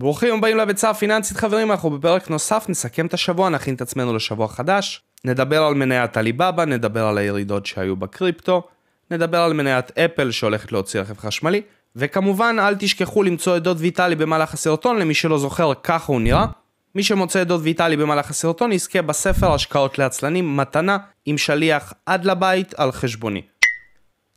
ברוכים הבאים לביצה הפיננסית חברים, אנחנו בפרק נוסף נסכם את השבוע, נכין את עצמנו לשבוע חדש, נדבר על מניית עליבאבא, נדבר על הירידות שהיו בקריפטו, נדבר על מניית אפל שהולכת להוציא רכב חשמלי, וכמובן אל תשכחו למצוא את דוד ויטלי במהלך הסרטון, למי שלא זוכר ככה הוא נראה. מי שמוצא את דוד ויטלי במהלך הסרטון יזכה בספר השקעות לעצלנים מתנה עם שליח עד לבית על חשבוני.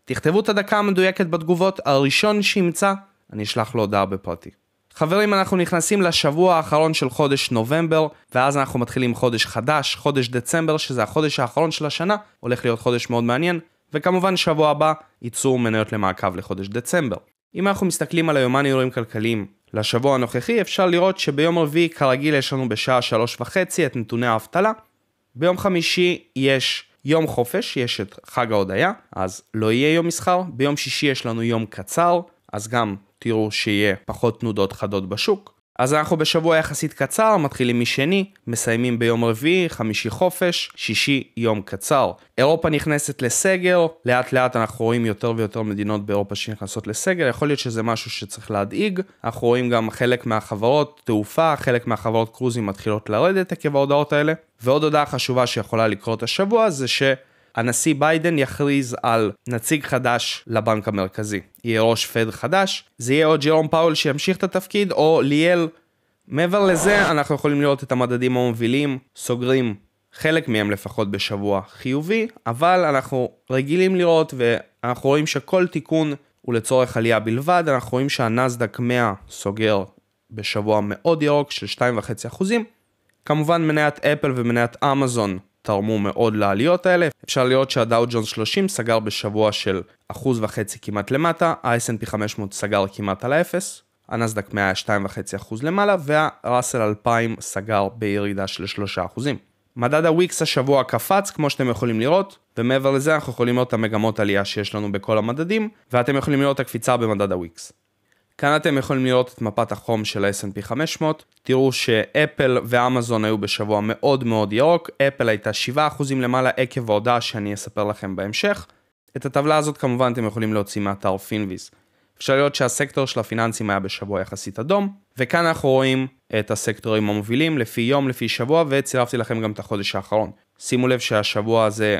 תכתבו את הדקה המדויקת בתגובות, הראשון שימצא, אני אשלח לו הודעה בפרטי. חברים, אנחנו נכנסים לשבוע האחרון של חודש נובמבר, ואז אנחנו מתחילים חודש חדש, חודש דצמבר, שזה החודש האחרון של השנה, הולך להיות חודש מאוד מעניין, וכמובן שבוע הבא ייצאו מניות למעקב לחודש דצמבר. אם אנחנו מסתכלים על היומן אירועים כלכליים לשבוע הנוכחי, אפשר לראות שביום רביעי כרגיל יש לנו בשעה שלוש וחצי את נתוני האבטלה. ביום חמישי יש יום חופש, יש את חג ההודיה, אז לא יהיה יום מסחר. ביום שישי יש לנו יום קצר, אז גם תראו שיהיה פחות תנודות חדות בשוק. אז אנחנו בשבוע יחסית קצר, מתחילים משני, מסיימים ביום רביעי, חמישי חופש, שישי יום קצר. אירופה נכנסת לסגר, לאט לאט אנחנו רואים יותר ויותר מדינות באירופה שנכנסות לסגר, יכול להיות שזה משהו שצריך להדאיג. אנחנו רואים גם חלק מהחברות תעופה, חלק מהחברות קרוזים מתחילות לרדת עקב ההודעות האלה. ועוד הודעה חשובה שיכולה לקרות השבוע זה ש... הנשיא ביידן יכריז על נציג חדש לבנק המרכזי. יהיה ראש פד חדש, זה יהיה או ג'רום פאול שימשיך את התפקיד, או ליאל. מעבר לזה, אנחנו יכולים לראות את המדדים המובילים, סוגרים חלק מהם לפחות בשבוע חיובי, אבל אנחנו רגילים לראות ואנחנו רואים שכל תיקון הוא לצורך עלייה בלבד, אנחנו רואים שהנסדק 100 סוגר בשבוע מאוד ירוק של 2.5%. כמובן מניית אפל ומניית אמזון תרמו מאוד לעליות האלה. אפשר לראות שהדאו ג'ונס 30 סגר בשבוע של אחוז וחצי כמעט למטה, ה-S&P 500 סגר כמעט על האפס, הנסדק 100 2.5% למעלה, והראסל 2000 סגר בירידה של 3%. מדד הוויקס השבוע קפץ כמו שאתם יכולים לראות, ומעבר לזה אנחנו יכולים לראות את המגמות עלייה שיש לנו בכל המדדים, ואתם יכולים לראות את הקפיצה במדד הוויקס. כאן אתם יכולים לראות את מפת החום של ה-S&P 500, תראו שאפל ואמזון היו בשבוע מאוד מאוד ירוק, אפל הייתה 7% למעלה עקב ההודעה שאני אספר לכם בהמשך. את הטבלה הזאת כמובן אתם יכולים להוציא מאתר Finviz. אפשר לראות שהסקטור של הפיננסים היה בשבוע יחסית אדום, וכאן אנחנו רואים את הסקטורים המובילים לפי יום, לפי שבוע, וצירפתי לכם גם את החודש האחרון. שימו לב שהשבוע הזה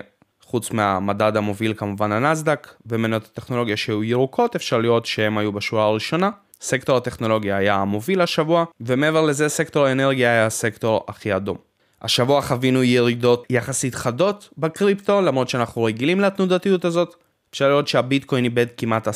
חוץ מהמדד המוביל כמובן הנאסדק, ומניות הטכנולוגיה שהיו ירוקות, אפשר לראות שהם היו בשורה הראשונה. סקטור הטכנולוגיה היה המוביל השבוע, ומעבר לזה סקטור האנרגיה היה הסקטור הכי אדום. השבוע חווינו ירידות יחסית חדות בקריפטו, למרות שאנחנו רגילים לתנודתיות הזאת. אפשר לראות שהביטקוין איבד כמעט 10%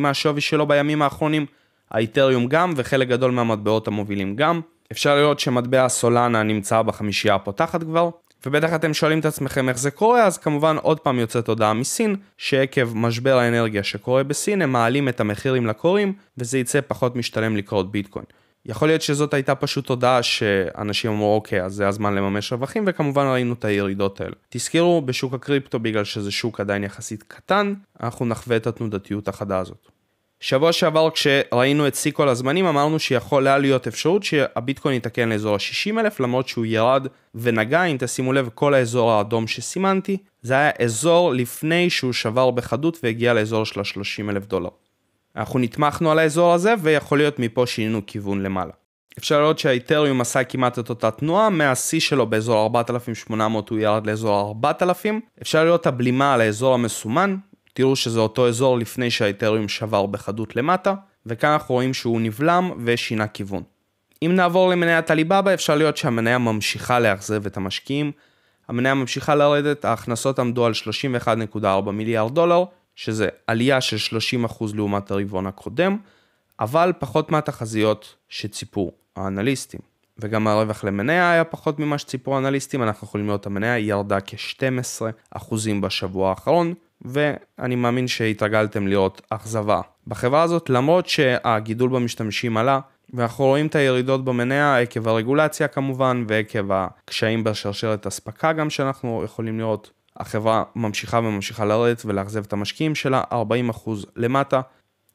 מהשווי שלו בימים האחרונים, האיתריום גם, וחלק גדול מהמטבעות המובילים גם. אפשר לראות שמטבע סולנה נמצא בחמישייה הפותחת כבר, ובטח אתם שואלים את עצמכם איך זה קורה, אז כמובן עוד פעם יוצאת הודעה מסין, שעקב משבר האנרגיה שקורה בסין, הם מעלים את המחירים לקוראים, וזה יצא פחות משתלם לקרות ביטקוין. יכול להיות שזאת הייתה פשוט הודעה שאנשים אמרו אוקיי אז זה הזמן לממש רווחים וכמובן ראינו את הירידות האלה. תזכרו בשוק הקריפטו בגלל שזה שוק עדיין יחסית קטן אנחנו נחווה את התנודתיות החדה הזאת. שבוע שעבר כשראינו את שיא כל הזמנים אמרנו שיכולה להיות אפשרות שהביטקוין יתקן לאזור ה-60 אלף למרות שהוא ירד ונגע אם תשימו לב כל האזור האדום שסימנתי זה היה אזור לפני שהוא שבר בחדות והגיע לאזור של ה-30 אלף דולר. אנחנו נתמכנו על האזור הזה ויכול להיות מפה שינינו כיוון למעלה. אפשר לראות שהאיתריום עשה כמעט את אותה תנועה, מהשיא שלו באזור 4,800 הוא ירד לאזור 4,000. אפשר לראות את הבלימה על האזור המסומן, תראו שזה אותו אזור לפני שהאיתריום שבר בחדות למטה, וכאן אנחנו רואים שהוא נבלם ושינה כיוון. אם נעבור למניית עליבאבא אפשר לראות שהמניה ממשיכה לאכזב את המשקיעים. המניה ממשיכה לרדת, ההכנסות עמדו על 31.4 מיליארד דולר, שזה עלייה של 30% לעומת הרבעון הקודם, אבל פחות מהתחזיות שציפו האנליסטים. וגם הרווח למניה היה פחות ממה שציפו האנליסטים, אנחנו יכולים לראות המניה ירדה כ-12% בשבוע האחרון, ואני מאמין שהתרגלתם לראות אכזבה בחברה הזאת, למרות שהגידול במשתמשים עלה, ואנחנו רואים את הירידות במניה עקב הרגולציה כמובן, ועקב הקשיים בשרשרת אספקה גם שאנחנו יכולים לראות. החברה ממשיכה וממשיכה לרדת ולאכזב את המשקיעים שלה, 40% למטה.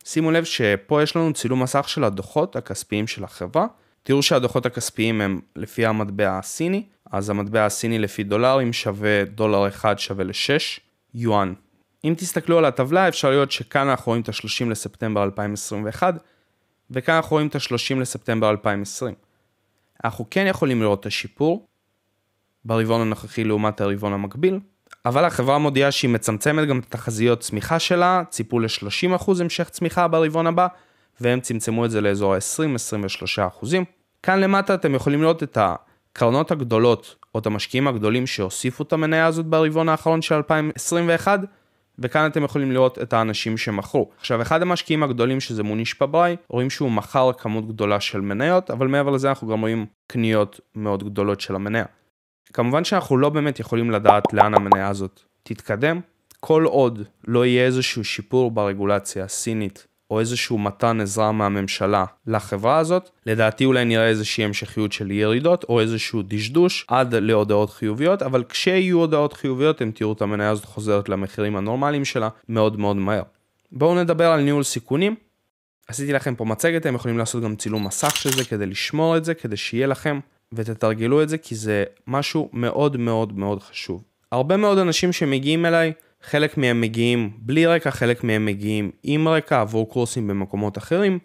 שימו לב שפה יש לנו צילום מסך של הדוחות הכספיים של החברה. תראו שהדוחות הכספיים הם לפי המטבע הסיני, אז המטבע הסיני לפי דולרים שווה דולר אחד שווה ל-6 יואן אם תסתכלו על הטבלה אפשר לראות שכאן אנחנו רואים את ה-30 לספטמבר 2021 וכאן אנחנו רואים את ה-30 לספטמבר 2020. אנחנו כן יכולים לראות את השיפור ברבעון הנוכחי לעומת הרבעון המקביל, אבל החברה מודיעה שהיא מצמצמת גם את תחזיות צמיחה שלה, ציפו ל-30% המשך צמיחה ברבעון הבא, והם צמצמו את זה לאזור ה-20-23%. כאן למטה אתם יכולים לראות את הקרנות הגדולות, או את המשקיעים הגדולים שהוסיפו את המניה הזאת ברבעון האחרון של 2021, וכאן אתם יכולים לראות את האנשים שמכרו. עכשיו, אחד המשקיעים הגדולים שזה מוניש פבראי, רואים שהוא מכר כמות גדולה של מניות, אבל מעבר לזה אנחנו גם רואים קניות מאוד גדולות של המניה. כמובן שאנחנו לא באמת יכולים לדעת לאן המניה הזאת תתקדם, כל עוד לא יהיה איזשהו שיפור ברגולציה הסינית או איזשהו מתן עזרה מהממשלה לחברה הזאת, לדעתי אולי נראה איזושהי המשכיות של ירידות או איזשהו דשדוש עד להודעות חיוביות, אבל כשיהיו הודעות חיוביות אתם תראו את המניה הזאת חוזרת למחירים הנורמליים שלה מאוד מאוד מהר. בואו נדבר על ניהול סיכונים. עשיתי לכם פה מצגת, אתם יכולים לעשות גם צילום מסך של זה כדי לשמור את זה, כדי שיהיה לכם ותתרגלו את זה כי זה משהו מאוד מאוד מאוד חשוב. הרבה מאוד אנשים שמגיעים אליי, חלק מהם מגיעים בלי רקע, חלק מהם מגיעים עם רקע עבור קורסים במקומות אחרים,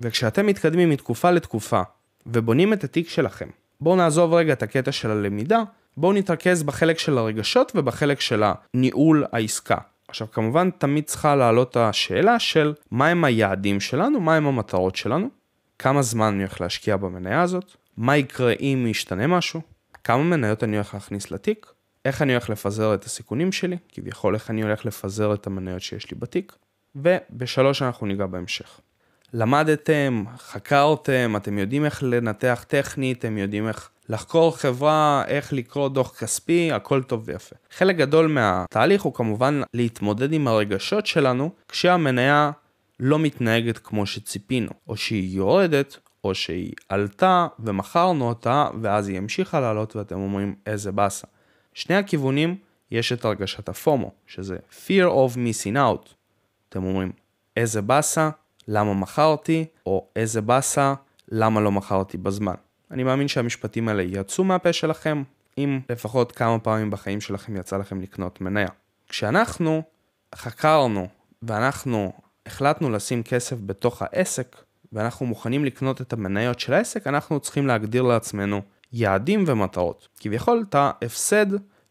וכשאתם מתקדמים מתקופה לתקופה ובונים את התיק שלכם, בואו נעזוב רגע את הקטע של הלמידה, בואו נתרכז בחלק של הרגשות ובחלק של הניהול העסקה. עכשיו כמובן תמיד צריכה לעלות השאלה של מהם היעדים שלנו, מהם המטרות שלנו, כמה זמן אני הולך להשקיע במניה הזאת, מה יקרה אם ישתנה משהו, כמה מניות אני הולך להכניס לתיק, איך אני הולך לפזר את הסיכונים שלי, כביכול איך אני הולך לפזר את המניות שיש לי בתיק, ובשלוש אנחנו ניגע בהמשך. למדתם, חקרתם, אתם יודעים איך לנתח טכנית, אתם יודעים איך לחקור חברה, איך לקרוא דוח כספי, הכל טוב ויפה. חלק גדול מהתהליך הוא כמובן להתמודד עם הרגשות שלנו כשהמניה לא מתנהגת כמו שציפינו, או שהיא יורדת, או שהיא עלתה ומכרנו אותה, ואז היא המשיכה לעלות ואתם אומרים איזה באסה. שני הכיוונים יש את הרגשת הפומו, שזה fear of missing out. אתם אומרים איזה באסה, למה מכרתי, או איזה באסה, למה לא מכרתי בזמן. אני מאמין שהמשפטים האלה יצאו מהפה שלכם, אם לפחות כמה פעמים בחיים שלכם יצא לכם לקנות מניה. כשאנחנו חקרנו ואנחנו החלטנו לשים כסף בתוך העסק, ואנחנו מוכנים לקנות את המניות של העסק, אנחנו צריכים להגדיר לעצמנו יעדים ומטרות. כביכול את ההפסד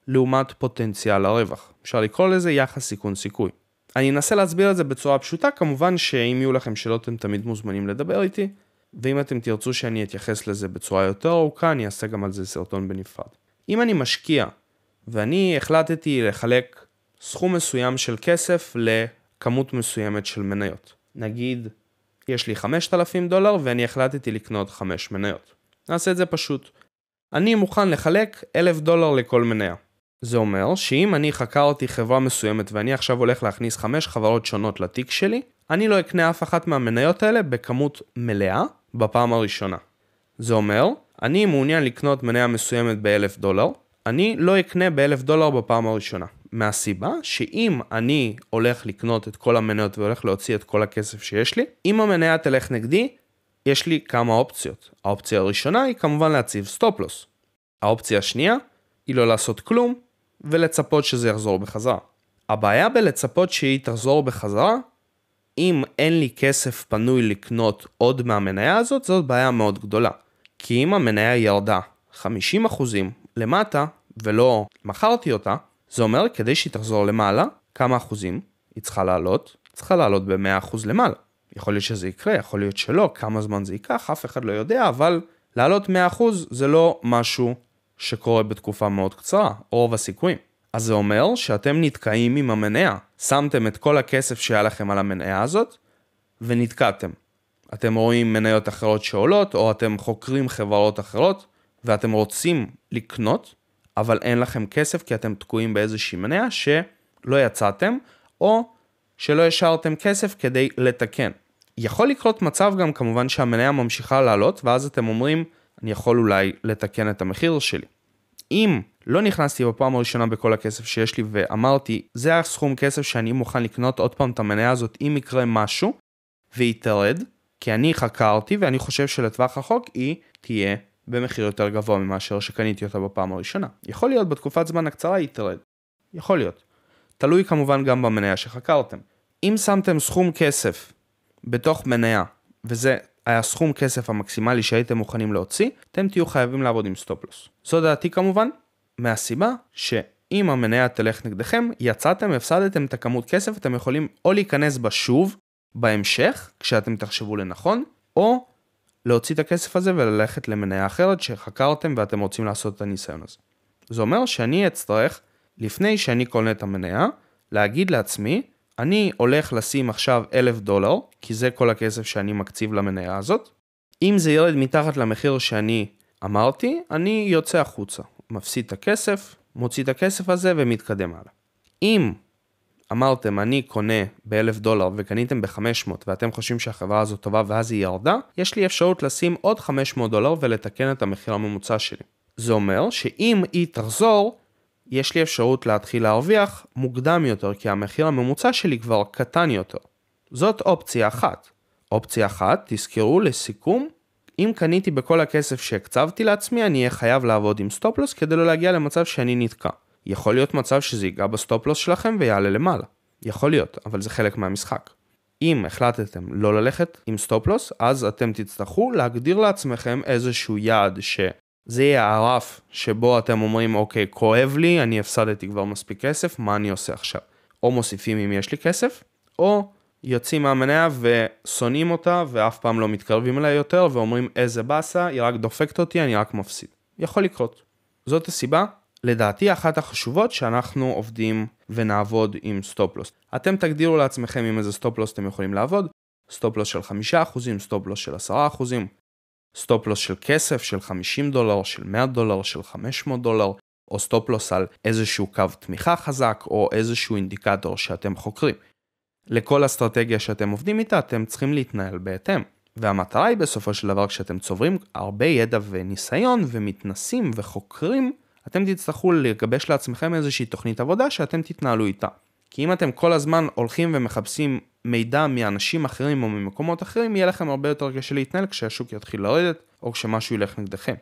לעומת פוטנציאל הרווח. אפשר לקרוא לזה יחס סיכון סיכוי. אני אנסה להסביר את זה בצורה פשוטה, כמובן שאם יהיו לכם שאלות אתם תמיד מוזמנים לדבר איתי, ואם אתם תרצו שאני אתייחס לזה בצורה יותר ארוכה, אני אעשה גם על זה סרטון בנפרד. אם אני משקיע, ואני החלטתי לחלק סכום מסוים של כסף לכמות מסוימת של מניות. נגיד יש לי 5,000 דולר ואני החלטתי לקנות 5 מניות. נעשה את זה פשוט. אני מוכן לחלק 1,000 דולר לכל מניה. זה אומר שאם אני חקרתי חברה מסוימת ואני עכשיו הולך להכניס 5 חברות שונות לתיק שלי, אני לא אקנה אף אחת מהמניות האלה בכמות מלאה בפעם הראשונה. זה אומר, אני מעוניין לקנות מניה מסוימת ב-1,000 דולר, אני לא אקנה ב-1,000 דולר בפעם הראשונה. מהסיבה שאם אני הולך לקנות את כל המניות והולך להוציא את כל הכסף שיש לי, אם המניה תלך נגדי, יש לי כמה אופציות. האופציה הראשונה היא כמובן להציב סטופ לוס. האופציה השנייה היא לא לעשות כלום ולצפות שזה יחזור בחזרה. הבעיה בלצפות שהיא תחזור בחזרה, אם אין לי כסף פנוי לקנות עוד מהמניה הזאת, זאת בעיה מאוד גדולה. כי אם המניה ירדה 50% למטה ולא מכרתי אותה, זה אומר כדי שהיא תחזור למעלה, כמה אחוזים היא צריכה לעלות? היא צריכה לעלות ב-100% למעלה. יכול להיות שזה יקרה, יכול להיות שלא, כמה זמן זה ייקח, אף אחד לא יודע, אבל לעלות 100% זה לא משהו שקורה בתקופה מאוד קצרה, רוב הסיכויים. אז זה אומר שאתם נתקעים עם המניה. שמתם את כל הכסף שהיה לכם על המניה הזאת, ונתקעתם. אתם רואים מניות אחרות שעולות, או אתם חוקרים חברות אחרות, ואתם רוצים לקנות, אבל אין לכם כסף כי אתם תקועים באיזושהי מניה שלא יצאתם, או שלא השארתם כסף כדי לתקן. יכול לקרות מצב גם כמובן שהמניה ממשיכה לעלות, ואז אתם אומרים, אני יכול אולי לתקן את המחיר שלי. אם לא נכנסתי בפעם הראשונה בכל הכסף שיש לי ואמרתי, זה הסכום כסף שאני מוכן לקנות עוד פעם את המניה הזאת אם יקרה משהו, והיא תרד, כי אני חקרתי ואני חושב שלטווח רחוק היא תהיה במחיר יותר גבוה מאשר שקניתי אותה בפעם הראשונה. יכול להיות בתקופת זמן הקצרה היא תרד. יכול להיות. תלוי כמובן גם במניה שחקרתם. אם שמתם סכום כסף בתוך מניה וזה היה סכום כסף המקסימלי שהייתם מוכנים להוציא, אתם תהיו חייבים לעבוד עם סטופלוס. זו דעתי כמובן, מהסיבה שאם המניה תלך נגדכם, יצאתם, הפסדתם את הכמות כסף, אתם יכולים או להיכנס בה שוב, בהמשך, כשאתם תחשבו לנכון, או להוציא את הכסף הזה וללכת למניה אחרת שחקרתם ואתם רוצים לעשות את הניסיון הזה. זה אומר שאני אצטרך, לפני שאני קונה את המניה, להגיד לעצמי, אני הולך לשים עכשיו אלף דולר, כי זה כל הכסף שאני מקציב למניה הזאת. אם זה ירד מתחת למחיר שאני אמרתי, אני יוצא החוצה, מפסיד את הכסף, מוציא את הכסף הזה ומתקדם הלאה. אם אמרתם אני קונה ב-1000 דולר וקניתם ב-500 ואתם חושבים שהחברה הזאת טובה ואז היא ירדה, יש לי אפשרות לשים עוד 500 דולר ולתקן את המחיר הממוצע שלי. זה אומר שאם היא תחזור, יש לי אפשרות להתחיל להרוויח מוקדם יותר, כי המחיר הממוצע שלי כבר קטן יותר. זאת אופציה אחת. אופציה אחת, תזכרו לסיכום, אם קניתי בכל הכסף שהקצבתי לעצמי, אני אהיה חייב לעבוד עם stop loss כדי לא להגיע למצב שאני נתקע. יכול להיות מצב שזה ייגע ב stop loss שלכם ויעלה למעלה. יכול להיות, אבל זה חלק מהמשחק. אם החלטתם לא ללכת עם stop loss, אז אתם תצטרכו להגדיר לעצמכם איזשהו יעד ש... זה יהיה הרף שבו אתם אומרים, אוקיי, כואב לי, אני הפסדתי כבר מספיק כסף, מה אני עושה עכשיו? או מוסיפים אם יש לי כסף, או יוצאים מהמניה ושונאים אותה ואף פעם לא מתקרבים אליה יותר ואומרים איזה באסה, היא רק דופקת אותי, אני רק מפסיד. יכול לקרות. זאת הסיבה, לדעתי אחת החשובות שאנחנו עובדים ונעבוד עם סטופלוס. אתם תגדירו לעצמכם עם איזה סטופלוס אתם יכולים לעבוד, סטופלוס של 5%, סטופלוס של 10%, stop loss של כסף, של 50 דולר, של 100 דולר, של 500 דולר, או stop loss על איזשהו קו תמיכה חזק, או איזשהו אינדיקטור שאתם חוקרים. לכל אסטרטגיה שאתם עובדים איתה, אתם צריכים להתנהל בהתאם. והמטרה היא בסופו של דבר, כשאתם צוברים הרבה ידע וניסיון, ומתנסים וחוקרים, אתם תצטרכו לגבש לעצמכם איזושהי תוכנית עבודה שאתם תתנהלו איתה. כי אם אתם כל הזמן הולכים ומחפשים מידע מאנשים אחרים או ממקומות אחרים, יהיה לכם הרבה יותר קשה להתנהל כשהשוק יתחיל לרדת, או כשמשהו ילך נגדכם.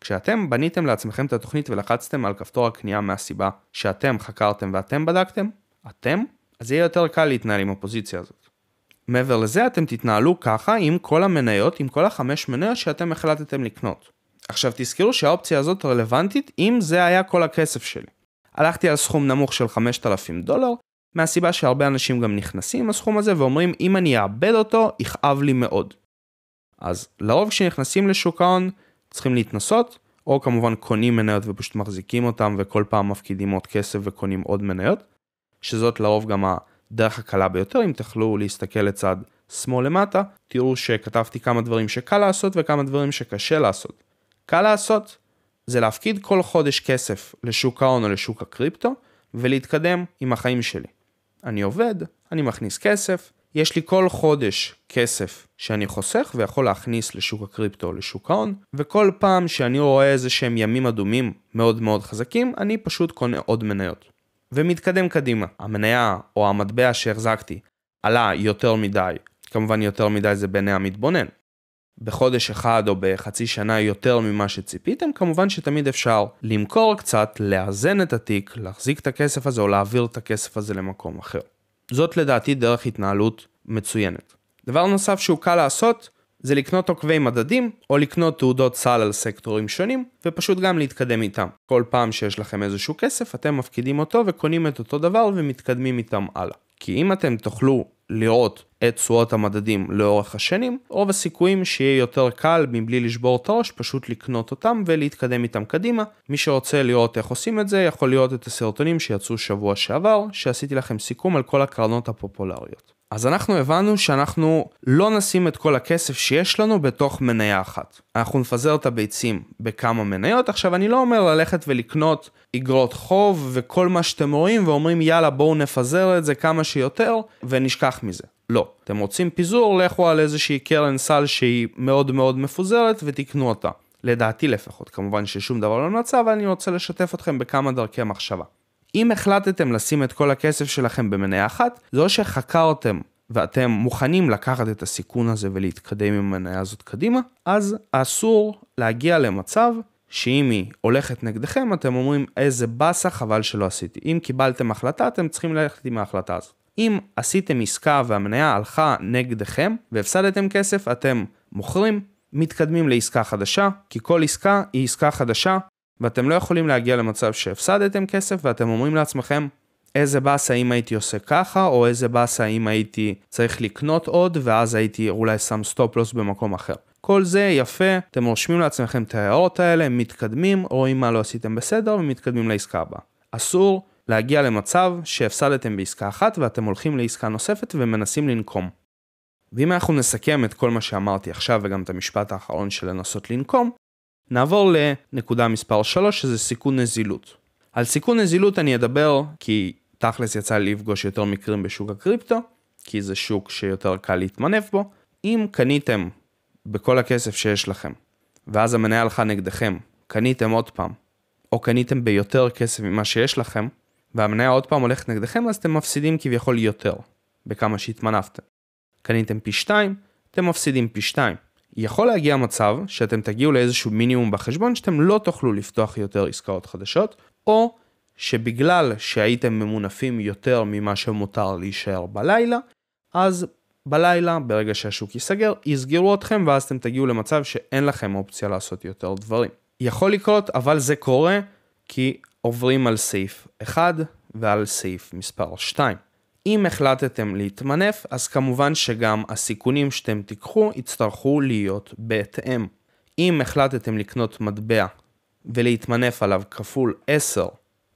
כשאתם בניתם לעצמכם את התוכנית ולחצתם על כפתור הקנייה מהסיבה שאתם חקרתם ואתם בדקתם, אתם, אז יהיה יותר קל להתנהל עם הפוזיציה הזאת. מעבר לזה אתם תתנהלו ככה עם כל המניות, עם כל החמש מניות שאתם החלטתם לקנות. עכשיו תזכרו שהאופציה הזאת רלוונטית אם זה היה כל הכסף שלי. הלכתי על סכום נמוך של 5,000 דולר, מהסיבה שהרבה אנשים גם נכנסים עם הסכום הזה ואומרים אם אני אאבד אותו, יכאב לי מאוד. אז לרוב כשנכנסים לשוק ההון צריכים להתנסות, או כמובן קונים מניות ופשוט מחזיקים אותם וכל פעם מפקידים עוד כסף וקונים עוד מניות, שזאת לרוב גם הדרך הקלה ביותר, אם תוכלו להסתכל לצד שמאל למטה, תראו שכתבתי כמה דברים שקל לעשות וכמה דברים שקשה לעשות. קל לעשות זה להפקיד כל חודש כסף לשוק ההון או לשוק הקריפטו ולהתקדם עם החיים שלי. אני עובד, אני מכניס כסף, יש לי כל חודש כסף שאני חוסך ויכול להכניס לשוק הקריפטו או לשוק ההון, וכל פעם שאני רואה איזה שהם ימים אדומים מאוד מאוד חזקים, אני פשוט קונה עוד מניות. ומתקדם קדימה. המניה או המטבע שהחזקתי עלה יותר מדי, כמובן יותר מדי זה בעיני המתבונן. בחודש אחד או בחצי שנה יותר ממה שציפיתם, כמובן שתמיד אפשר למכור קצת, לאזן את התיק, להחזיק את הכסף הזה או להעביר את הכסף הזה למקום אחר. זאת לדעתי דרך התנהלות מצוינת. דבר נוסף שהוא קל לעשות, זה לקנות עוקבי מדדים, או לקנות תעודות סל על סקטורים שונים, ופשוט גם להתקדם איתם. כל פעם שיש לכם איזשהו כסף, אתם מפקידים אותו וקונים את אותו דבר ומתקדמים איתם הלאה. כי אם אתם תוכלו לראות את תשואות המדדים לאורך השנים, רוב הסיכויים שיהיה יותר קל מבלי לשבור את הראש פשוט לקנות אותם ולהתקדם איתם קדימה. מי שרוצה לראות איך עושים את זה יכול לראות את הסרטונים שיצאו שבוע שעבר, שעשיתי לכם סיכום על כל הקרנות הפופולריות. אז אנחנו הבנו שאנחנו לא נשים את כל הכסף שיש לנו בתוך מניה אחת. אנחנו נפזר את הביצים בכמה מניות. עכשיו אני לא אומר ללכת ולקנות אגרות חוב וכל מה שאתם רואים ואומרים יאללה בואו נפזר את זה כמה שיותר ונשכח מזה. לא. אתם רוצים פיזור, לכו על איזושהי קרן סל שהיא מאוד מאוד מפוזרת ותקנו אותה. לדעתי לפחות, כמובן ששום דבר לא נמצא, אבל אני רוצה לשתף אתכם בכמה דרכי מחשבה. אם החלטתם לשים את כל הכסף שלכם במניה אחת, זה או שחקרתם ואתם מוכנים לקחת את הסיכון הזה ולהתקדם עם המניה הזאת קדימה, אז אסור להגיע למצב שאם היא הולכת נגדכם, אתם אומרים איזה באסה, חבל שלא עשיתי. אם קיבלתם החלטה, אתם צריכים ללכת עם ההחלטה הזאת. אם עשיתם עסקה והמניה הלכה נגדכם והפסדתם כסף, אתם מוכרים, מתקדמים לעסקה חדשה, כי כל עסקה היא עסקה חדשה, ואתם לא יכולים להגיע למצב שהפסדתם כסף ואתם אומרים לעצמכם, איזה באסה אם הייתי עושה ככה, או איזה באסה אם הייתי צריך לקנות עוד, ואז הייתי אולי שם סטופ לוס במקום אחר. כל זה יפה, אתם רושמים לעצמכם את ההערות האלה, מתקדמים, רואים מה לא עשיתם בסדר ומתקדמים לעסקה הבאה. אסור להגיע למצב שהפסדתם בעסקה אחת ואתם הולכים לעסקה נוספת ומנסים לנקום. ואם אנחנו נסכם את כל מה שאמרתי עכשיו וגם את המשפט האחרון של לנסות לנקום, נעבור לנקודה מספר 3 שזה סיכון נזילות. על סיכון נזילות אני אדבר כי תכלס יצא לי לפגוש יותר מקרים בשוק הקריפטו, כי זה שוק שיותר קל להתמנף בו. אם קניתם בכל הכסף שיש לכם, ואז המניה הלכה נגדכם, קניתם עוד פעם, או קניתם ביותר כסף ממה שיש לכם, והמניה עוד פעם הולכת נגדכם, אז אתם מפסידים כביכול יותר, בכמה שהתמנפתם. קניתם פי 2, אתם מפסידים פי 2. יכול להגיע מצב שאתם תגיעו לאיזשהו מינימום בחשבון שאתם לא תוכלו לפתוח יותר עסקאות חדשות, או שבגלל שהייתם ממונפים יותר ממה שמותר להישאר בלילה, אז בלילה, ברגע שהשוק ייסגר, יסגרו אתכם ואז אתם תגיעו למצב שאין לכם אופציה לעשות יותר דברים. יכול לקרות, אבל זה קורה כי עוברים על סעיף 1 ועל סעיף מספר 2. אם החלטתם להתמנף, אז כמובן שגם הסיכונים שאתם תיקחו יצטרכו להיות בהתאם. אם החלטתם לקנות מטבע ולהתמנף עליו כפול 10,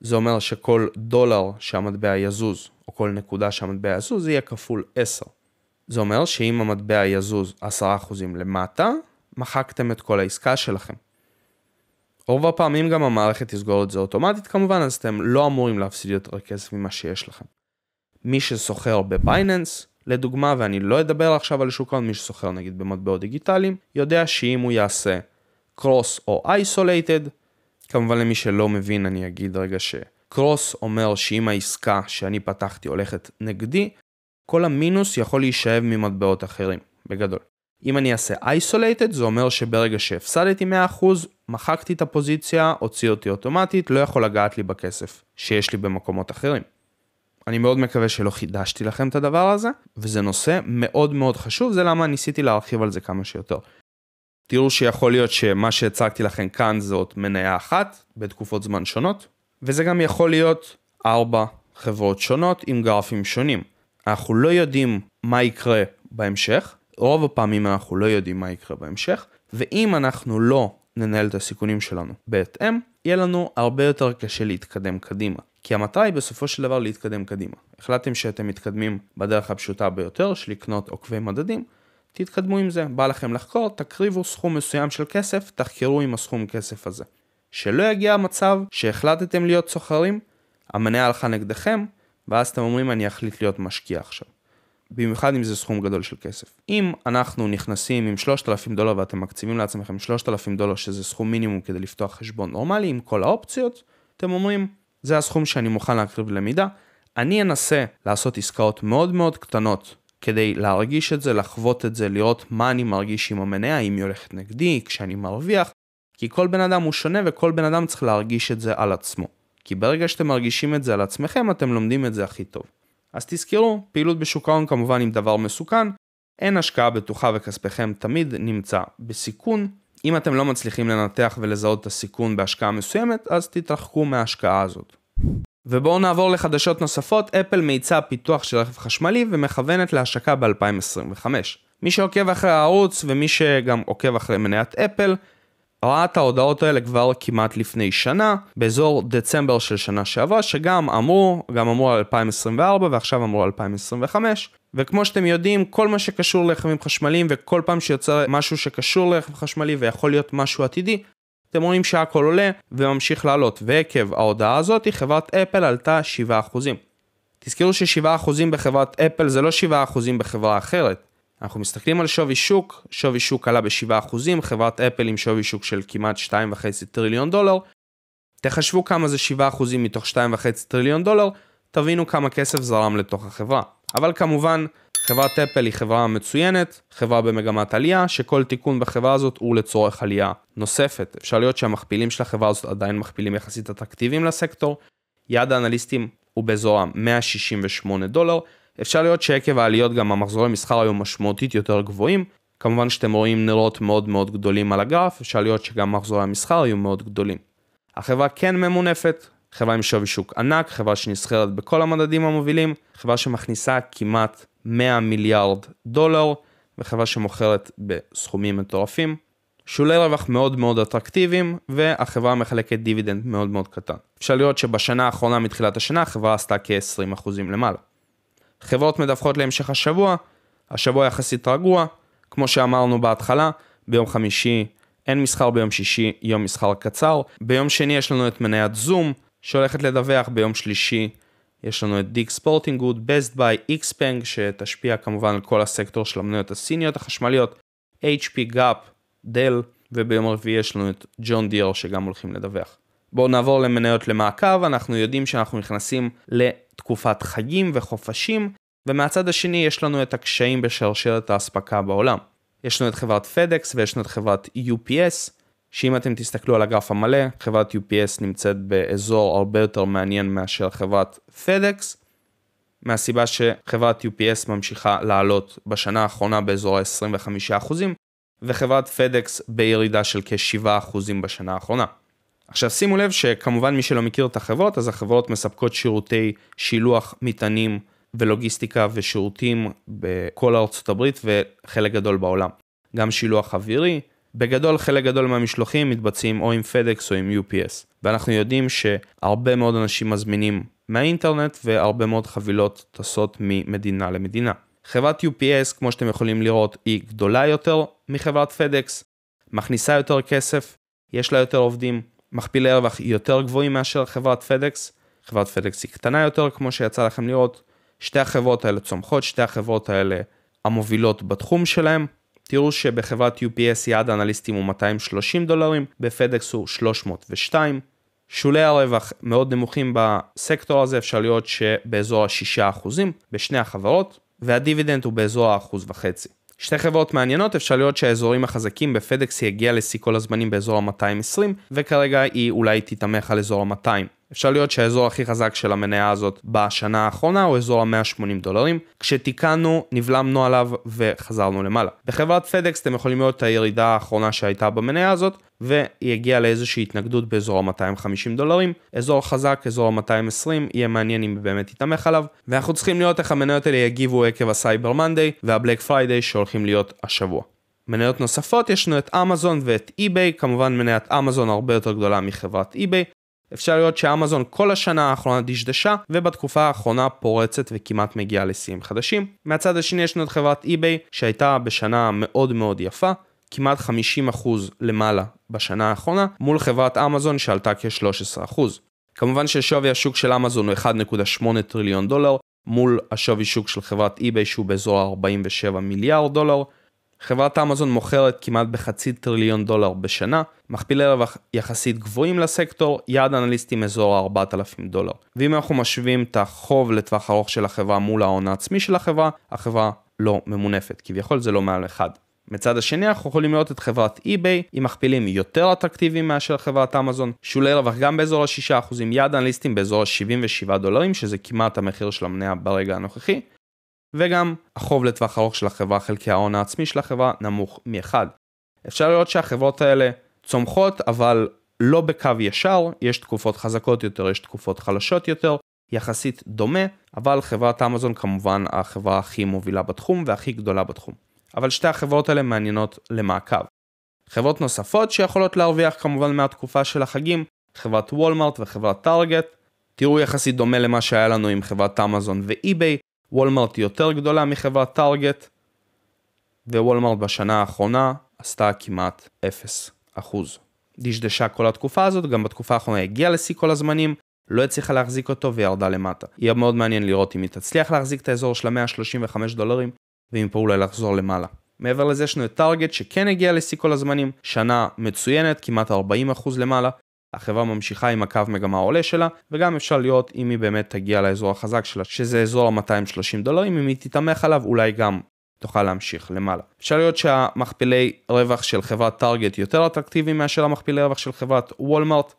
זה אומר שכל דולר שהמטבע יזוז, או כל נקודה שהמטבע יזוז, יהיה כפול 10. זה אומר שאם המטבע יזוז 10% למטה, מחקתם את כל העסקה שלכם. רוב הפעמים גם המערכת תסגור את זה אוטומטית כמובן, אז אתם לא אמורים להפסיד יותר כסף ממה שיש לכם. מי שסוחר בבייננס, לדוגמה, ואני לא אדבר עכשיו על שוק ההון, מי שסוחר נגיד במטבעות דיגיטליים, יודע שאם הוא יעשה קרוס או אייסולייטד, כמובן למי שלא מבין אני אגיד רגע שקרוס אומר שאם העסקה שאני פתחתי הולכת נגדי, כל המינוס יכול להישאב ממטבעות אחרים, בגדול. אם אני אעשה isolated זה אומר שברגע שהפסדתי 100% מחקתי את הפוזיציה, הוציא אותי אוטומטית, לא יכול לגעת לי בכסף שיש לי במקומות אחרים. אני מאוד מקווה שלא חידשתי לכם את הדבר הזה, וזה נושא מאוד מאוד חשוב, זה למה ניסיתי להרחיב על זה כמה שיותר. תראו שיכול להיות שמה שהצגתי לכם כאן זאת מניה אחת, בתקופות זמן שונות, וזה גם יכול להיות ארבע חברות שונות עם גרפים שונים. אנחנו לא יודעים מה יקרה בהמשך, רוב הפעמים אנחנו לא יודעים מה יקרה בהמשך, ואם אנחנו לא ננהל את הסיכונים שלנו בהתאם, יהיה לנו הרבה יותר קשה להתקדם קדימה. כי המטרה היא בסופו של דבר להתקדם קדימה. החלטתם שאתם מתקדמים בדרך הפשוטה ביותר של לקנות עוקבי מדדים, תתקדמו עם זה. בא לכם לחקור, תקריבו סכום מסוים של כסף, תחקרו עם הסכום כסף הזה. שלא יגיע המצב שהחלטתם להיות סוחרים, המניה הלכה נגדכם, ואז אתם אומרים אני אחליט להיות משקיע עכשיו. במיוחד אם זה סכום גדול של כסף. אם אנחנו נכנסים עם 3,000 דולר ואתם מקציבים לעצמכם 3,000 דולר שזה סכום מינימום כדי לפתוח חשבון נורמלי עם כל האופציות, אתם אומרים זה הסכום שאני מוכן להקריב למידה, אני אנסה לעשות עסקאות מאוד מאוד קטנות כדי להרגיש את זה, לחוות את זה, לראות מה אני מרגיש עם המניה, אם היא הולכת נגדי, כשאני מרוויח, כי כל בן אדם הוא שונה וכל בן אדם צריך להרגיש את זה על עצמו. כי ברגע שאתם מרגישים את זה על עצמכם, אתם לומדים את זה הכי טוב. אז תזכרו, פעילות בשוק ההון כמובן עם דבר מסוכן, אין השקעה בטוחה וכספיכם תמיד נמצא בסיכון. אם אתם לא מצליחים לנתח ולזהות את הסיכון בהשקעה מסוימת, אז תתרחקו מההשקעה הזאת. ובואו נעבור לחדשות נוספות, אפל מאיצה פיתוח של רכב חשמלי ומכוונת להשקה ב-2025. מי שעוקב אחרי הערוץ ומי שגם עוקב אחרי מניית אפל, ראה את ההודעות האלה כבר כמעט לפני שנה, באזור דצמבר של שנה שעברה, שגם אמרו, גם אמרו על 2024 ועכשיו אמרו על 2025. וכמו שאתם יודעים, כל מה שקשור לרכבים חשמליים וכל פעם שיוצא משהו שקשור לרכב חשמלי ויכול להיות משהו עתידי, אתם רואים שהכל עולה וממשיך לעלות, ועקב ההודעה הזאת חברת אפל עלתה 7%. תזכרו ש-7% בחברת אפל זה לא 7% בחברה אחרת. אנחנו מסתכלים על שווי שוק, שווי שוק עלה ב-7%, חברת אפל עם שווי שוק של כמעט 2.5 טריליון דולר. תחשבו כמה זה 7% מתוך 2.5 טריליון דולר, תבינו כמה כסף זרם לתוך החברה. אבל כמובן, חברת אפל היא חברה מצוינת, חברה במגמת עלייה, שכל תיקון בחברה הזאת הוא לצורך עלייה נוספת. אפשר להיות שהמכפילים של החברה הזאת עדיין מכפילים יחסית אטרקטיביים לסקטור. יעד האנליסטים הוא באזור ה-168 דולר, אפשר לראות שעקב העליות גם המחזורי מסחר היו משמעותית יותר גבוהים. כמובן שאתם רואים נרות מאוד מאוד גדולים על הגרף, אפשר לראות שגם מחזורי המסחר היו מאוד גדולים. החברה כן ממונפת, חברה עם שווי שוק ענק, חברה שנסחרת בכל המדדים המובילים, חברה שמכניסה כמעט 100 מיליארד דולר, וחברה שמוכרת בסכומים מטורפים. שולי רווח מאוד מאוד אטרקטיביים, והחברה מחלקת דיבידנד מאוד מאוד קטן. אפשר לראות שבשנה האחרונה מתחילת השנה החברה עשתה כ-20% למעלה. חברות מדווחות להמשך השבוע, השבוע יחסית רגוע, כמו שאמרנו בהתחלה, ביום חמישי אין מסחר ביום שישי, יום מסחר קצר. ביום שני יש לנו את מניית זום, שהולכת לדווח ביום שלישי. יש לנו את Dick's Sporting Goods, Best Buy, XPeng, שתשפיע כמובן על כל הסקטור של המניות הסיניות החשמליות, HP, Gap, Dell, וביום רביעי יש לנו את ג'ון דיר שגם הולכים לדווח. בואו נעבור למניות למעקב, אנחנו יודעים שאנחנו נכנסים לתקופת חגים וחופשים, ומהצד השני יש לנו את הקשיים בשרשרת האספקה בעולם. יש לנו את חברת פדקס ויש לנו את חברת UPS, שאם אתם תסתכלו על הגרף המלא, חברת UPS נמצאת באזור הרבה יותר מעניין מאשר חברת פדקס, מהסיבה שחברת UPS ממשיכה לעלות בשנה האחרונה באזור ה-25%, וחברת פדקס בירידה של כ-7% בשנה האחרונה. עכשיו שימו לב שכמובן מי שלא מכיר את החברות, אז החברות מספקות שירותי שילוח מטענים ולוגיסטיקה ושירותים בכל ארצות הברית וחלק גדול בעולם. גם שילוח אווירי, בגדול חלק גדול מהמשלוחים מתבצעים או עם פדקס או עם UPS. ואנחנו יודעים שהרבה מאוד אנשים מזמינים מהאינטרנט והרבה מאוד חבילות טסות ממדינה למדינה. חברת UPS, כמו שאתם יכולים לראות, היא גדולה יותר מחברת פדקס, מכניסה יותר כסף, יש לה יותר עובדים, מכפילי רווח יותר גבוהים מאשר חברת פדקס, חברת פדקס היא קטנה יותר כמו שיצא לכם לראות, שתי החברות האלה צומחות, שתי החברות האלה המובילות בתחום שלהם. תראו שבחברת UPS יעד האנליסטים הוא 230 דולרים, בפדקס הוא 302. שולי הרווח מאוד נמוכים בסקטור הזה, אפשר לראות שבאזור ה-6% בשני החברות, והדיבידנד הוא באזור ה-1.5%. שתי חברות מעניינות, אפשר לראות שהאזורים החזקים בפדקס יגיע לשיא כל הזמנים באזור ה-220, וכרגע היא אולי תתמך על אזור ה-200. אפשר לראות שהאזור הכי חזק של המניה הזאת בשנה האחרונה הוא אזור ה-180 דולרים, כשתיקנו, נבלמנו עליו וחזרנו למעלה. בחברת פדקס אתם יכולים לראות את הירידה האחרונה שהייתה במניה הזאת, והיא הגיעה לאיזושהי התנגדות באזור ה-250 דולרים. אזור חזק, אזור ה-220, יהיה מעניין אם באמת יתמך עליו, ואנחנו צריכים לראות איך המניות האלה יגיבו עקב ה Cyber Monday וה Black Friday שהולכים להיות השבוע. מניות נוספות יש לנו את אמזון ואת אי-ביי, כמובן מניית אמזון הרבה יותר גדולה מחברת אי-ביי, אפשר לראות שאמזון כל השנה האחרונה דשדשה, ובתקופה האחרונה פורצת וכמעט מגיעה לשיאים חדשים. מהצד השני יש לנו את חברת eBay שהייתה בשנה מאוד מאוד יפה, כמעט 50% למעלה בשנה האחרונה, מול חברת אמזון שעלתה כ-13%. כמובן ששווי השוק של אמזון הוא 1.8 טריליון דולר, מול השווי שוק של חברת eBay שהוא באזור ה-47 מיליארד דולר, חברת אמזון מוכרת כמעט בחצי טריליון דולר בשנה, מכפילי רווח יחסית גבוהים לסקטור, יעד אנליסטים אזור ה-4,000 דולר. ואם אנחנו משווים את החוב לטווח ארוך של החברה מול ההון העצמי של החברה, החברה לא ממונפת, כביכול זה לא מעל אחד. מצד השני אנחנו יכולים לראות את חברת eBay עם מכפילים יותר אטרקטיביים מאשר חברת אמזון, שולי רווח גם באזור ה-6%, יעד אנליסטים באזור ה-77 דולרים, שזה כמעט המחיר של המניה ברגע הנוכחי, וגם החוב לטווח ארוך של החברה חלקי ההון העצמי של החברה נמוך מ-1. אפשר לראות שהחברות האלה צומחות אבל לא בקו ישר, יש תקופות חזקות יותר, יש תקופות חלשות יותר, יחסית דומה, אבל חברת אמזון כמובן החברה הכי מובילה בתחום והכי גדולה בתחום. אבל שתי החברות האלה מעניינות למעקב. חברות נוספות שיכולות להרוויח כמובן מהתקופה של החגים, חברת וולמארט וחברת טארגט. תראו יחסית דומה למה שהיה לנו עם חברת אמזון ואי-ביי, וולמרט היא יותר גדולה מחברת טארגט, ווולמרט בשנה האחרונה עשתה כמעט 0%. דשדשה כל התקופה הזאת, גם בתקופה האחרונה הגיעה לשיא כל הזמנים, לא הצליחה להחזיק אותו וירדה למטה. יהיה מאוד מעניין לראות אם היא תצליח להחזיק את האזור של ה-135 דולרים, ואם פה אולי לחזור למעלה. מעבר לזה יש לנו את טארגט שכן הגיע לשיא כל הזמנים, שנה מצוינת, כמעט 40% למעלה, החברה ממשיכה עם הקו מגמה העולה שלה, וגם אפשר לראות אם היא באמת תגיע לאזור החזק שלה, שזה אזור ה-230 דולרים, אם היא תתמך עליו אולי גם תוכל להמשיך למעלה. אפשר לראות שהמכפילי רווח של חברת טארגט יותר אטרקטיביים מאשר המכפילי רווח של חברת וולמארט.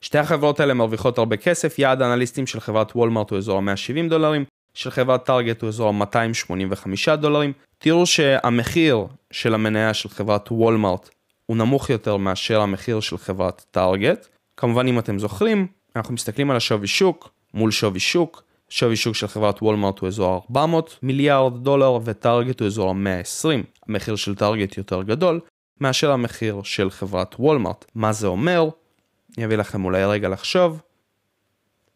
שתי החברות האלה מרוויחות הרבה כסף, יעד האנליסטים של חברת וולמארט הוא אזור ה-170 דולרים, של חברת טארגט הוא אזור ה-285 דולרים. תראו שהמחיר של המניה של חברת וולמארט הוא נמוך יותר מאשר המחיר של חברת טארגט. כמובן אם אתם זוכרים, אנחנו מסתכלים על השווי שוק מול שווי שוק. שווי שוק של חברת וולמארט הוא אזור 400 מיליארד דולר וטארגט הוא אזור ה-120. המחיר של טארגט יותר גדול מאשר המחיר של חברת וולמארט. מה זה אומר? אני אביא לכם אולי רגע לחשוב.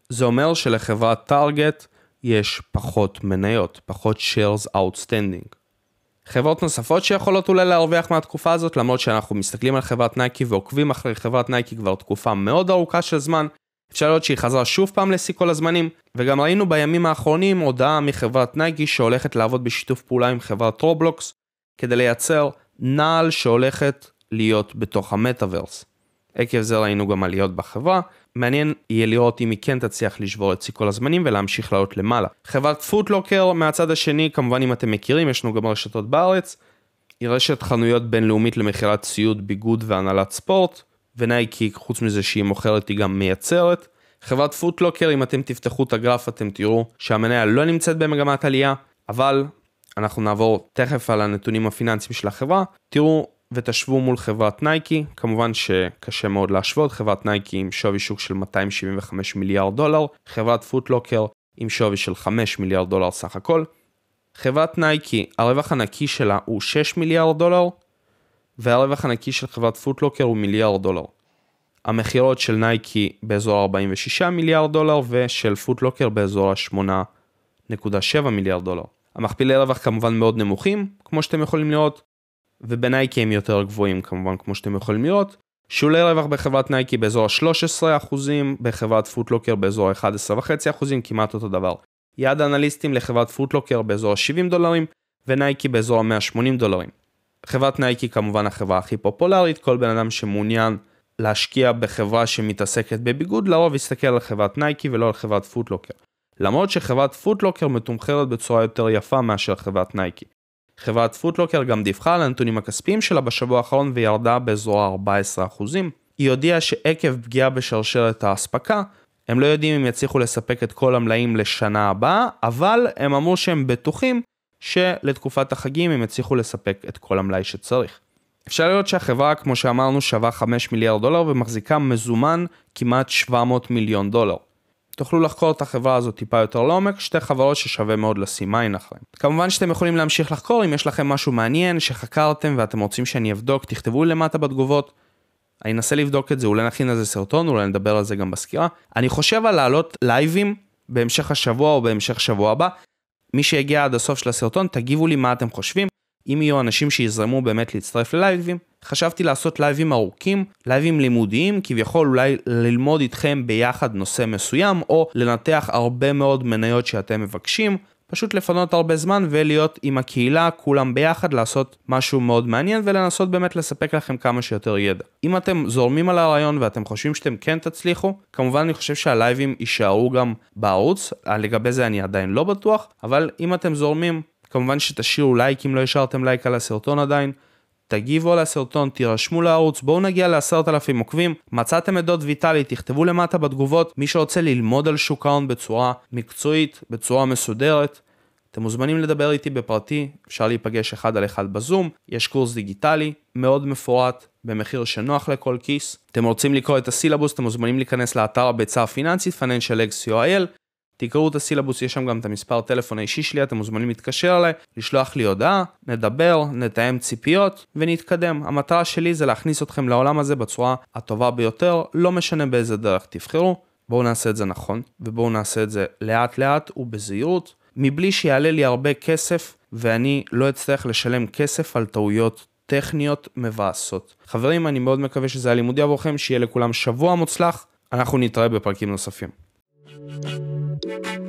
זה אומר שלחברת טארגט יש פחות מניות, פחות shares outstanding. חברות נוספות שיכולות אולי להרוויח מהתקופה הזאת, למרות שאנחנו מסתכלים על חברת נייקי ועוקבים אחרי חברת נייקי כבר תקופה מאוד ארוכה של זמן, אפשר לראות שהיא חזרה שוב פעם לשיא כל הזמנים, וגם ראינו בימים האחרונים הודעה מחברת נייקי שהולכת לעבוד בשיתוף פעולה עם חברת רובלוקס, כדי לייצר נעל שהולכת להיות בתוך המטאוורס. עקב זה ראינו גם עליות בחברה, מעניין יהיה לראות אם היא כן תצליח לשבור את כל הזמנים ולהמשיך לעלות למעלה. חברת Foot Locker מהצד השני, כמובן אם אתם מכירים, יש לנו גם רשתות בארץ. היא רשת חנויות בינלאומית למכירת ציוד, ביגוד והנעלת ספורט, ונייקי, חוץ מזה שהיא מוכרת, היא גם מייצרת. חברת Foot Locker, אם אתם תפתחו את הגרף אתם תראו שהמניה לא נמצאת במגמת עלייה, אבל אנחנו נעבור תכף על הנתונים הפיננסיים של החברה. תראו ותשוו מול חברת נייקי, כמובן שקשה מאוד להשוות, חברת נייקי עם שווי שוק של 275 מיליארד דולר, חברת Foot Locker עם שווי של 5 מיליארד דולר סך הכל. חברת נייקי, הרווח הנקי שלה הוא 6 מיליארד דולר, והרווח הנקי של חברת Foot Locker הוא מיליארד דולר. המכירות של נייקי באזור 46 מיליארד דולר ושל Foot Locker באזור ה-8.7 מיליארד דולר. המכפילי רווח כמובן מאוד נמוכים, כמו שאתם יכולים לראות, ובנייקי הם יותר גבוהים כמובן כמו שאתם יכולים לראות. שולי רווח בחברת נייקי באזור ה-13%, בחברת Foot Locker באזור ה-11.5%, כמעט אותו דבר. יעד האנליסטים לחברת Foot Locker באזור ה-70 דולרים, ונייקי באזור ה-180 דולרים. חברת נייקי כמובן החברה הכי פופולרית, כל בן אדם שמעוניין להשקיע בחברה שמתעסקת בביגוד, לרוב יסתכל על חברת נייקי ולא על חברת Foot Locker. למרות שחברת Foot Locker מתומחרת בצורה יותר יפה מאשר חברת נייקי. חברת Foot Locker גם דיווחה על הנתונים הכספיים שלה בשבוע האחרון וירדה באזור ה-14%. היא הודיעה שעקב פגיעה בשרשרת האספקה, הם לא יודעים אם יצליחו לספק את כל המלאים לשנה הבאה, אבל הם אמרו שהם בטוחים שלתקופת החגים הם יצליחו לספק את כל המלאי שצריך. אפשר לראות שהחברה, כמו שאמרנו, שווה 5 מיליארד דולר ומחזיקה מזומן כמעט 700 מיליון דולר. תוכלו לחקור את החברה הזאת טיפה יותר לעומק, שתי חברות ששווה מאוד לשים עין אחריהן. כמובן שאתם יכולים להמשיך לחקור אם יש לכם משהו מעניין שחקרתם ואתם רוצים שאני אבדוק, תכתבו למטה בתגובות. אני אנסה לבדוק את זה, אולי נכין על זה סרטון, אולי נדבר על זה גם בסקירה. אני חושב על להעלות לייבים בהמשך השבוע או בהמשך שבוע הבא. מי שהגיע עד הסוף של הסרטון, תגיבו לי מה אתם חושבים. אם יהיו אנשים שיזרמו באמת להצטרף ללייבים, חשבתי לעשות לייבים ארוכים, לייבים לימודיים, כביכול אולי ללמוד איתכם ביחד נושא מסוים, או לנתח הרבה מאוד מניות שאתם מבקשים, פשוט לפנות הרבה זמן ולהיות עם הקהילה, כולם ביחד, לעשות משהו מאוד מעניין ולנסות באמת לספק לכם כמה שיותר ידע. אם אתם זורמים על הרעיון ואתם חושבים שאתם כן תצליחו, כמובן אני חושב שהלייבים יישארו גם בערוץ, לגבי זה אני עדיין לא בטוח, אבל אם אתם זורמים, כמובן שתשאירו לייק אם לא השארתם לייק על הסרטון עדיין. תגיבו על הסרטון, תירשמו לערוץ, בואו נגיע לעשרת אלפים עוקבים. מצאתם את דוד ויטלי, תכתבו למטה בתגובות. מי שרוצה ללמוד על שוק ההון בצורה מקצועית, בצורה מסודרת, אתם מוזמנים לדבר איתי בפרטי, אפשר להיפגש אחד על אחד בזום, יש קורס דיגיטלי מאוד מפורט, במחיר שנוח לכל כיס. אתם רוצים לקרוא את הסילבוס, אתם מוזמנים להיכנס לאתר הביצה הפיננסית, Financial Eggs co.il, תקראו את הסילבוס, יש שם גם את המספר טלפון האישי שלי, אתם מוזמנים להתקשר אליי, לשלוח לי הודעה, נדבר, נתאם ציפיות ונתקדם. המטרה שלי זה להכניס אתכם לעולם הזה בצורה הטובה ביותר, לא משנה באיזה דרך תבחרו. בואו נעשה את זה נכון, ובואו נעשה את זה לאט לאט ובזהירות, מבלי שיעלה לי הרבה כסף, ואני לא אצטרך לשלם כסף על טעויות טכניות מבאסות. חברים, אני מאוד מקווה שזה היה לימודי עבורכם, שיהיה לכולם שבוע מוצלח, אנחנו נתראה בפרקים נוספים. Thank you.